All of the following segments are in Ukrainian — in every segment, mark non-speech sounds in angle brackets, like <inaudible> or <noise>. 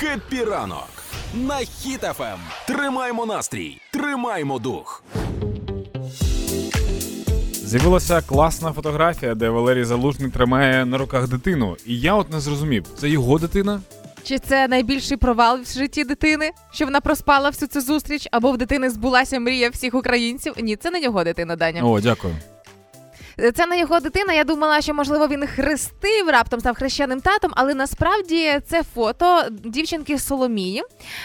Happy ранок на Хіт FM. Тримаймо настрій, тримаймо дух. З'явилася класна фотографія, де Валерій Залужний тримає на руках дитину. І я от не зрозумів, це його дитина? Чи це найбільший провал в житті дитини, що вона проспала всю цю зустріч, або в дитини збулася мрія всіх українців? Ні, це не його дитина, Даня. О, дякую. Це не його дитина. Я думала, що можливо він хрестив, раптом став хрещеним татом, але насправді це фото дівчинки Соломії.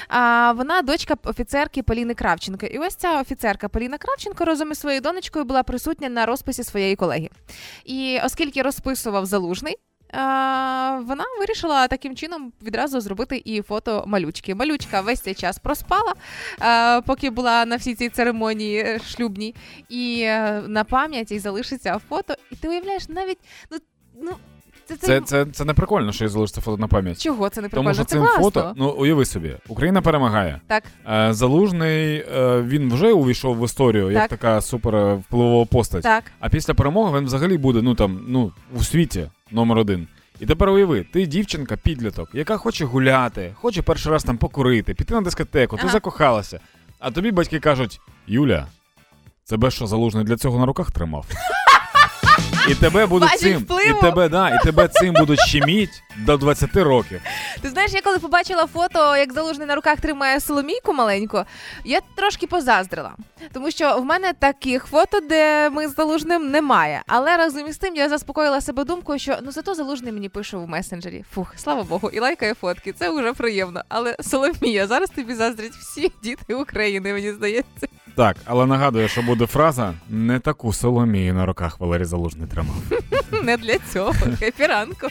А вона дочка офіцерки Поліни Кравченко. І ось ця офіцерка Поліна Кравченко разом із своєю донечкою була присутня на розписі своєї колеги. І оскільки розписував залужний. Вона вирішила таким чином відразу зробити і фото малючки. Малючка весь цей час проспала, поки була на всій цій церемонії е, шлюбній, і е, на пам'ять їй залишиться фото. І ти уявляєш, навіть ну ну це, це, Це, це, не прикольно, що я залишиться фото на пам'ять. чого це не прикольно? Тому що це цим класно. фото, ну уяви собі, Україна перемагає. Так, Е, Залужний е, він вже увійшов в історію як Так. така супер е, впливова постать. так. А після перемоги він взагалі буде ну там ну у світі номер один. І тепер уяви, ти дівчинка, підліток, яка хоче гуляти, хоче перший раз там покурити, піти на дискотеку, ти Ага. закохалася. А тобі батьки кажуть: Юля, тебе що залужний для цього на руках тримав? <laughs> І тебе будуть цим, впливу? і тебе, да, і тебе цим будуть щеміть до 20 років. Ти знаєш, я коли побачила фото, як залужний на руках тримає Соломійку маленьку, я трошки позаздрила. Тому що в мене таких фото, де ми з залужним немає. Але разом із тим я заспокоїла себе думкою, що ну зато залужний мені пише в месенджері. Фух, слава Богу, і лайкає фотки. Це вже приємно. Але Соломія, зараз тобі заздрять всі діти України, мені здається. Так, але нагадую, що буде фраза не таку Соломію на руках Валерій Залужний тримав. <laughs> Не для цього. Хепі ранку.